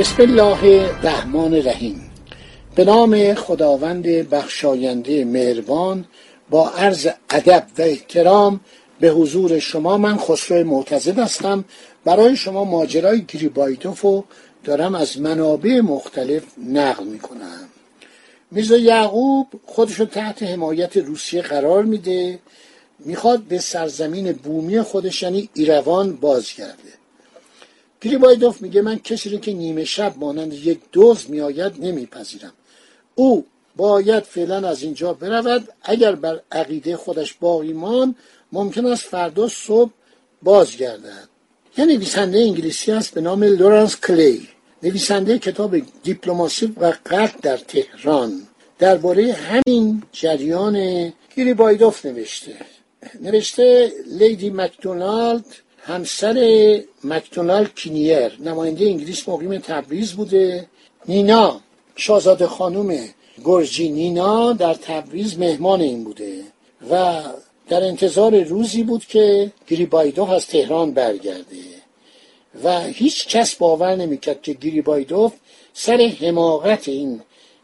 بسم الله الرحمن الرحیم. به نام خداوند بخشاینده مهربان با عرض ادب و احترام به حضور شما من خسرو معتزد هستم. برای شما ماجرای گریبایدوف رو دارم از منابع مختلف نقل می‌کنم. میرزا یعقوب خودشو تحت حمایت روسیه قرار میده. می‌خواد به سرزمین بومی خودش یعنی ایروان بازگرده. گریبایدوف میگه من کسی رو که نیمه شب مانند یک دوز میآید نمیپذیرم. او باید فعلا از اینجا برود. اگر بر عقیده خودش باقی مان ممکن است فردا صبح بازگردد. یه نویسنده انگلیسی است به نام لورانس کلی. نویسنده کتاب دیپلماسی و قتل در تهران. درباره همین جریان گریبایدوف نوشته. نوشته لیدی مکدونالد همسر مکدونالد کینیر نماینده انگلیس مقیم تبریز بوده. نینا شاهزاده خانم گرجی نینا در تبریز مهمان این بوده و در انتظار روزی بود که گریبایدوف از تهران برگرده و هیچ کس باور نمی‌کرد که گریبایدوف سر حماقت این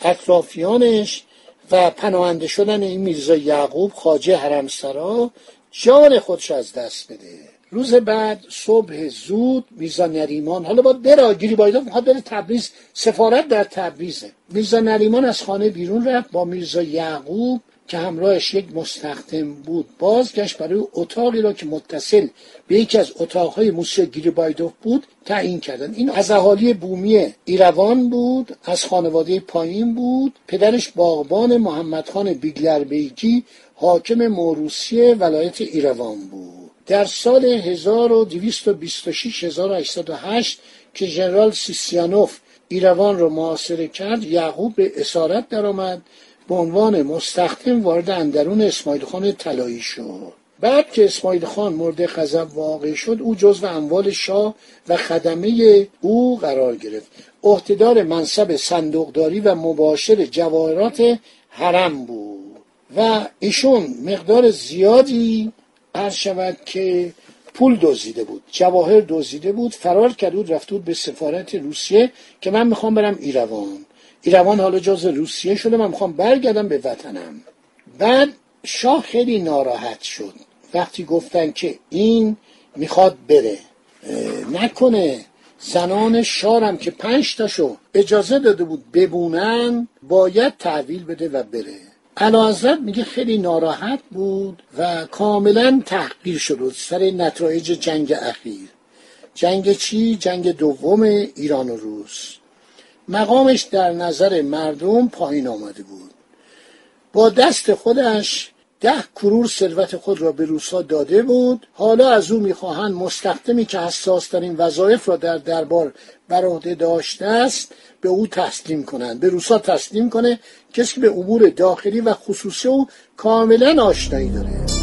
اطرافیانش و پناهنده شدن این میرزا یعقوب خاجه حرمسرا جان خودش از دست بده. روز بعد صبح زود میرزا نریمان. حالا با برا گریبایدوف می‌خواد بره تبریز. سفارت در تبریزه. میرزا نریمان از خانه بیرون رفت با میرزا یعقوب که همراهش یک مستخدم بود. بازگشت برای اتاقی را که متصل به یکی از اتاقهای موسیقی گریبایدوف بود تعیین کردن این از اهالی بومی ایروان بود از خانواده پایین بود. پدرش باغبان محمد خان بیگلر بیگی حاکم موروسی ولایت ایروان بود. در سال 1226 1808 که ژنرال سیسیانوف ایروان را محاصره کرد یعقوب به اسارت درآمد به عنوان مستخدم وارد اندرون اسماعیل خان طلایی شد. بعد که اسماعیل خان مورد غضب واقع شد او جزو اموال شاه و خدمه او قرار گرفت. عهدهدار منصب صندوقداری و مباشر جواهرات حرم بود و ایشون مقدار زیادی عرض شود که پول دزدیده بود جواهر دزدیده بود فرار کرد بود رفت بود به سفارت روسیه که من می‌خوام برم ایروان. ایروان حالا جز روسیه شده من می‌خوام برگردم به وطنم. بعد شاه خیلی ناراحت شد. وقتی گفتن که این می‌خواد بره نکنه. زنان شارم که پنج تاشو اجازه داده بود ببونن باید تحویل بده و بره. حضرت میگه خیلی ناراحت بود و کاملا تحقیر شد سر نتایج جنگ اخیر. جنگ چی؟ جنگ دوم ایران و روس. مقامش در نظر مردم پایین آمده بود. با دست خودش ده کرور ثروت خود را به روسا داده بود. حالا از او می‌خواهند مستخدمی که حساس ترین وظایف را در دربار بر عهده داشته است به او تسلیم کنند. به روسا تسلیم کنه کسی که به امور داخلی و خصوصی او کاملا آشنایی داره.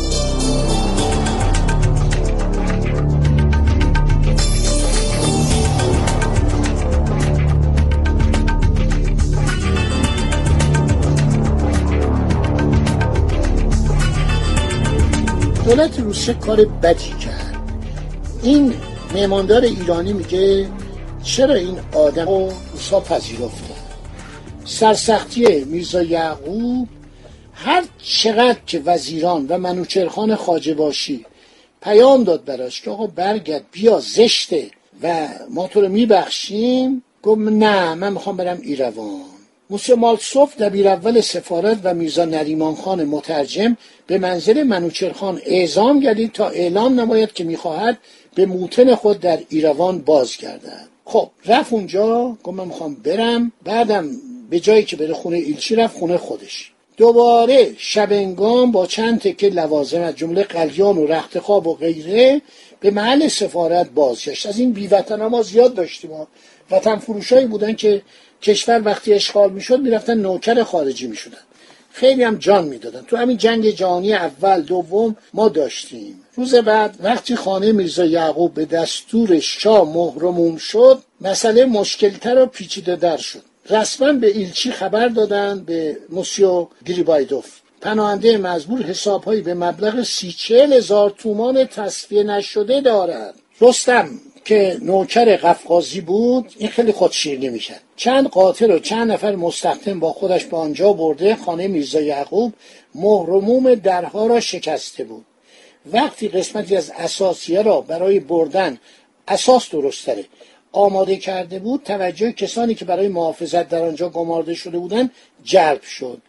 دولت روسیه کار بدی کرد. این میماندار ایرانی میگه چرا این آدم رو روسا پذیرفتن سرسختی میرزا یعقوب هر چقدر که وزیران و منوچرخان خاجه باشی پیام داد براش که آقا برگرد بیا زشته و ما تو رو میبخشیم. گفت نه من می‌خوام برم ایروان. موسی مالسوف دبیر اول سفارت و میرزا نریمان خان مترجم به منزل منوچرخان اعزام گردید تا اعلام نماید که می‌خواهد به موتن خود در ایروان بازگردد. خب رفت اونجا گفت من می‌خوام برم بعدم به جایی که بره خونه ایلچی رفت خونه خودش. دوباره شبنگام با چند تکه لوازم از جمله قلیان و رختخواب و غیره به محل سفارت بازگشت. از این بیوطن ما زیاد داشتیم ما وطن فروشایی بودن که کشور وقتی اشغال می‌شد می‌رفتن نوکر خارجی می‌شدن. خیلی هم جان می‌دادن. تو همین جنگ جهانی اول دوم ما داشتیم. روز بعد وقتی خانه میرزا یعقوب به دستور شاه مهرموم شد مسئله مشکلتر و پیچیده در شد. رسما به ایلچی خبر دادن به موسیو گریبایدوف. پناهنده مزبور حسابهایی به مبلغ سی چهل هزار تومان تصفیه نشده دارد. رستم که نوکر قفقازی بود این خیلی خودشیرینی می‌کرد چند قاتل و چند نفر مستخدم با خودش به آنجا برده خانه میرزا یعقوب مهرموم درها را شکسته بود. وقتی قسمتی از اساسیه را برای بردن اساس درست داره آماده کرده بود توجه کسانی که برای محافظت در آنجا گمارده شده بودند جلب شد.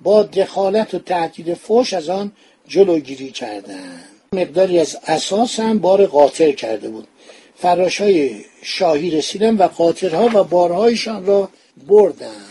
با دخالت و تهدید فوش از آن جلوگیری کردند. مقداری از اساس هم بار قاطر کرده بود. فراش های شاهی رسیدن و قاطرها و بارهایشان را بردن.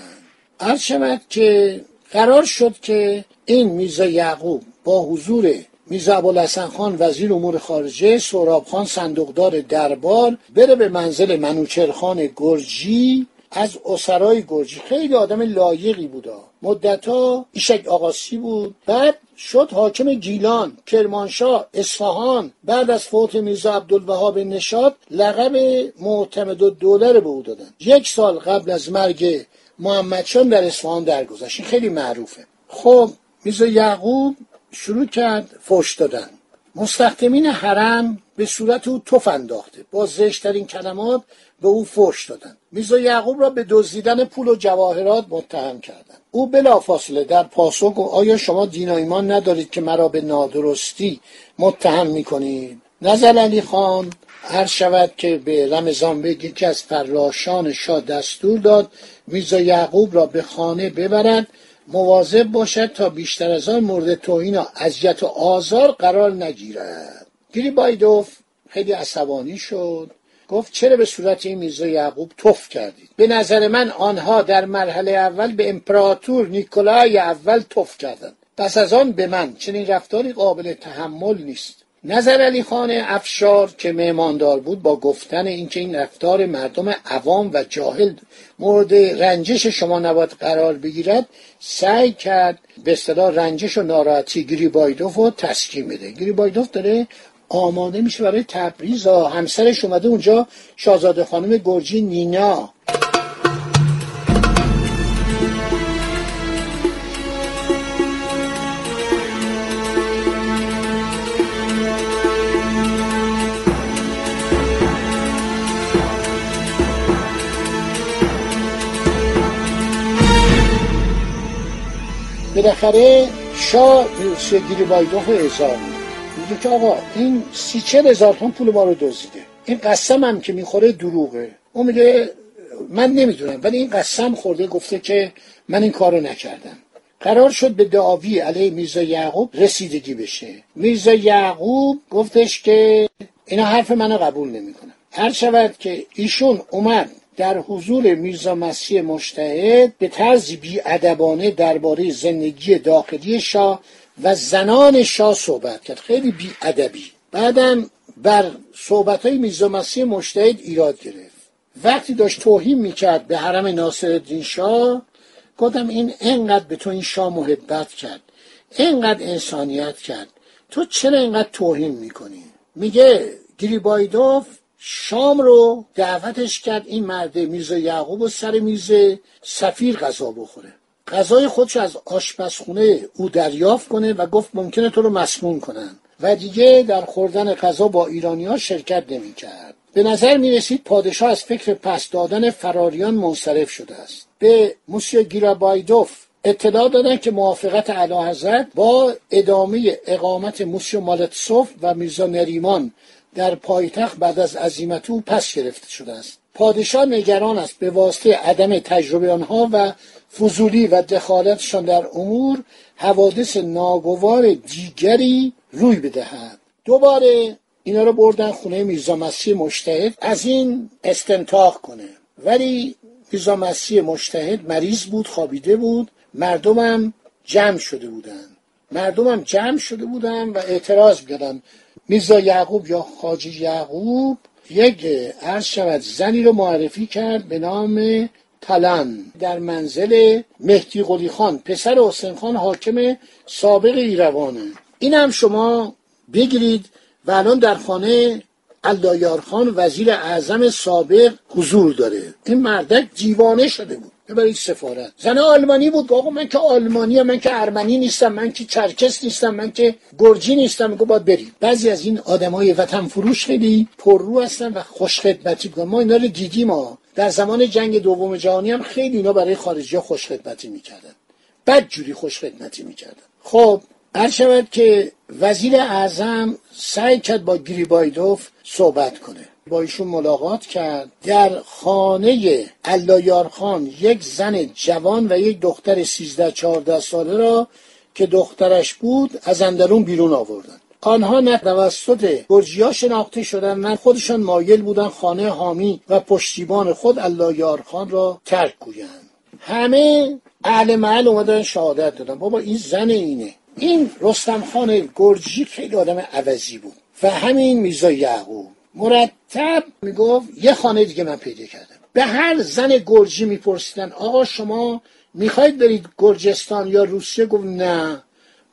عرض شود که قرار شد که این میزا یعقوب با حضور میزا ابوالحسن خان وزیر امور خارجه سوراب خان صندوقدار دربار بره به منزل منوچرخان گرجی. از اسرای گرجی خیلی آدم لایقی بودا. مدتا ایشک آقاسی بود. بعد شد حاکم گیلان کرمانشاه اصفهان بعد از فوت میرزا عبدالوهاب نشاد لقب معتمد الدوله رو به او دادن. یک سال قبل از مرگ محمدشان در اصفهان درگذشت. خیلی معروفه. خب میرزا یعقوب شروع کرد فوش دادن. مستخدمین حرم به صورت او تف انداخته. با زشترین کلمات به او فوش دادن. میرزا یعقوب را به دزدیدن پول و جواهرات متهم کردند او بلافاصله در پاسخ گفت آیا شما دین و ایمان ندارید که مرا به نادرستی متهم می‌کنید؟ نظر علی خان افشار که به رمضان بیگ یکی از فراشان شاه دستور داد میرزا یعقوب را به خانه ببرد مواظب باشد تا بیشتر از آن مورد توهین و اذیت و آزار قرار نگیرد. گریبایدوف خیلی عصبانی شد. گفت چرا به صورت این میرزا یعقوب تف کردید؟ به نظر من آنها در مرحله اول به امپراتور نیکولای اول تف کردند. پس از آن به من چنین رفتاری قابل تحمل نیست. نظر علی خان افشار که مهماندار بود با گفتن اینکه این رفتار مردم عوام و جاهل مورد رنجش شما نباید قرار بگیرد سعی کرد به اصطلاح رنجش و ناراحتی گریبایدوف رو تسکین بده. گریبایدوف داره آماده میشه برای تبریز همسرش اومده اونجا شاهزاده خانم گرجی نینا. بالاخره شاه گیری بایدوف اعزام میگه که آقا این سی چل هزار تون پول ما رو دزدیده. این قسم هم که می‌خوره دروغه. اون میگه من نمی‌دونم ولی این قسم خورده گفته که من این کارو نکردم. قرار شد به دعاوی علیه میرزا یعقوب رسیدگی بشه. میرزا یعقوب گفتش که اینا حرف منو قبول نمی‌کنم هر شود که ایشون اومد در حضور میرزا مسیح مشتهد به طرزی بیادبانه درباره زندگی داخلی شاه و زنان شاه صحبت کرد. خیلی بیادبی. بعدم بر صحبت های میرزا مسیح مشتهد ایراد گرفت. وقتی داشت توهین می‌کرد به حرم ناصر شاه گفتم این انقدر به تو این شاه محبت کرد انقدر انسانیت کرد. تو چرا اینقدر توهین می‌کنی؟ میگه گریبایدوف شام رو دعوتش کرد این مرد میرزا یعقوب و سر میز سفیر غذا بخوره. غذای خودش از آشپزخونه او دریافت کنه و گفت ممکنه تو رو مسمون کنن. و دیگه در خوردن غذا با ایرانی ها شرکت نمی کرد. به نظر می رسید پادشاه از فکر پس دادن فراریان منصرف شده است. به موسیو گیرابایدوف اطلاع دادن که موافقت اعلی با ادامه اقامت موسیو مالتسوف و میرزا نریمان در پایتخت بعد از عزیمت او پس گرفته شده است. پادشاه نگران است به واسطه عدم تجربه آنها و فضولی و دخالتشان در امور حوادث ناگوار دیگری روی بدهد. دوباره اینا رو بردن خونه میرزا مسیح مشتهد از این استنتاق کنه. ولی میرزا مسیح مشتهد مریض بود خوابیده بود. مردمم جمع شده بودن. مردم هم جمع شده بودن و اعتراض می‌کردن. میرزا یعقوب یا خاجی یعقوب یک عرض شود زنی رو معرفی کرد به نام تلن در منزل مهدی قلی خان پسر حسین خان حاکم سابق ایروانه. این هم شما بگیرید و الان در خانه خان وزیر اعظم سابق حضور داره. این مردک دیوانه شده بود. ببرید سفارت. زن آلمانی بود آقا من که آلمانی من که ارمنی نیستم من که چرکس نیستم من که گرجی نیستم میگه باید بریم. بعضی از این آدمای وطن فروش خیلی پررو هستن و خوش خدمتی می‌کنن. ما اینا رو دیدیم ما در زمان جنگ دوم جهانی هم خیلی اینا برای خارجی ها خوش خدمتی می‌کردن. بد جوری خوش خدمتی می‌کردن. خب هر شود که وزیر اعظم سعی کرد با گریبایدوف صحبت کنه. با ایشون ملاقات کرد. در خانه خان یک زن جوان و یک دختر سیزده چهارده ساله را که دخترش بود از اندرون بیرون آوردن. آنها نه توسط گرجیا شناخته شدن نه خودشان مایل بودن خانه حامی و پشتیبان خود خان را ترک گویند. همه اهل محل اومدن شهادت دادن. بابا این زن اینه. این رستم خان گرجی خیلی آدم عوضی بود و همین میزا یعقوب. مرتب می‌گفت یه خانه دیگه من پیدا کردم. به هر زن گرجی میپرسیدن آقا شما می‌خواید برید گرجستان یا روسیه؟ گفت نه.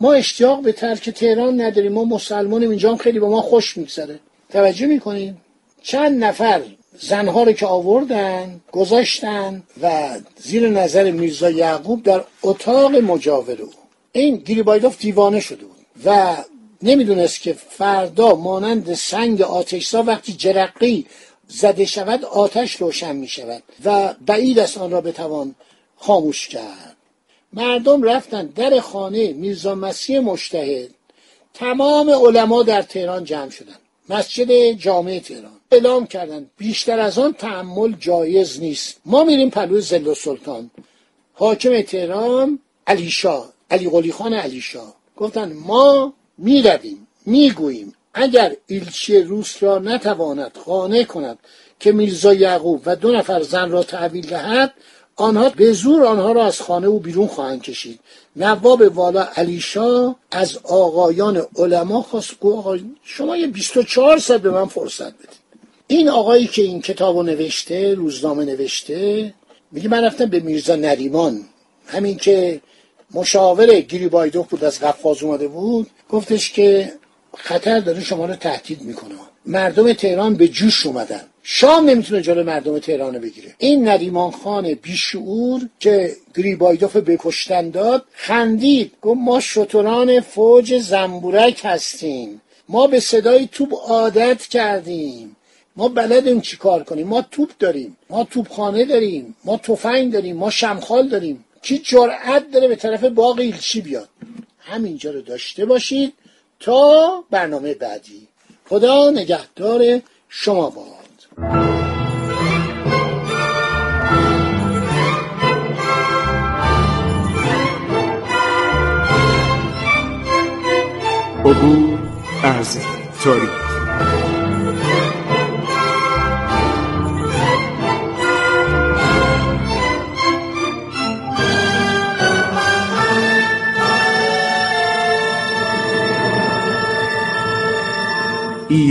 ما اشتیاق به ترک تهران نداریم. ما مسلمانیم اینجا هم خیلی با ما خوش میگذره. توجه می‌کنیم چند نفر زنها رو که آوردن گذاشتن و زیر نظر میرزا یعقوب در اتاق مجاور او. این گریبایدوف دیوانه شده بود و نمی‌دونست که فردا مانند سنگ آتشسا وقتی جرقی زده شود آتش روشن می شود و بعید است آن را بتوان خاموش کرد. مردم رفتن در خانه میرزا مسیح مشتهد تمام علما در تهران جمع شدن مسجد جامعه تهران. اعلام کردن بیشتر از آن تحمل جایز نیست. ما میریم پلوی زل سلطان. حاکم تهران علی شاه علی قلی خان علی شاه گفتن ما می‌رویم می‌گوییم اگر ایلچی روس را نتواند خانه کند که میرزا یعقوب و دو نفر زن را تحویل دهد آنها به زور آنها را از خانه او بیرون خواهند کشید. نواب والا علیشا از آقایان علما خواست آقا شما یه 24 ساعت به من فرصت بدید. این آقایی که این کتاب نوشته روزنامه نوشته میگه من رفتم به میرزا نریمان. همین که مشاور گریبایدوف بود از قفقاز اومده بود. گفتش که خطر داره شما رو تهدید می‌کنه. مردم تهران به جوش اومدن. شام نمی‌تونه جلو مردم تهران بگیره. این نریمان خان بیشعور که گریبایدوف بکشتن داد خندید. گفت ما شتران فوج زنبورک هستیم. ما به صدای توپ عادت کردیم. ما بلدیم چی کار کنیم. ما توپ داریم. ما توپخانه داریم. ما تفنگ داریم. ما شمخال داریم. کی جرأت داره به طرف باغ ایلچی بیاد؟ همینجا رو داشته باشید تا برنامه بعدی. خدا نگهدار شما باد. عبور از تاریخ.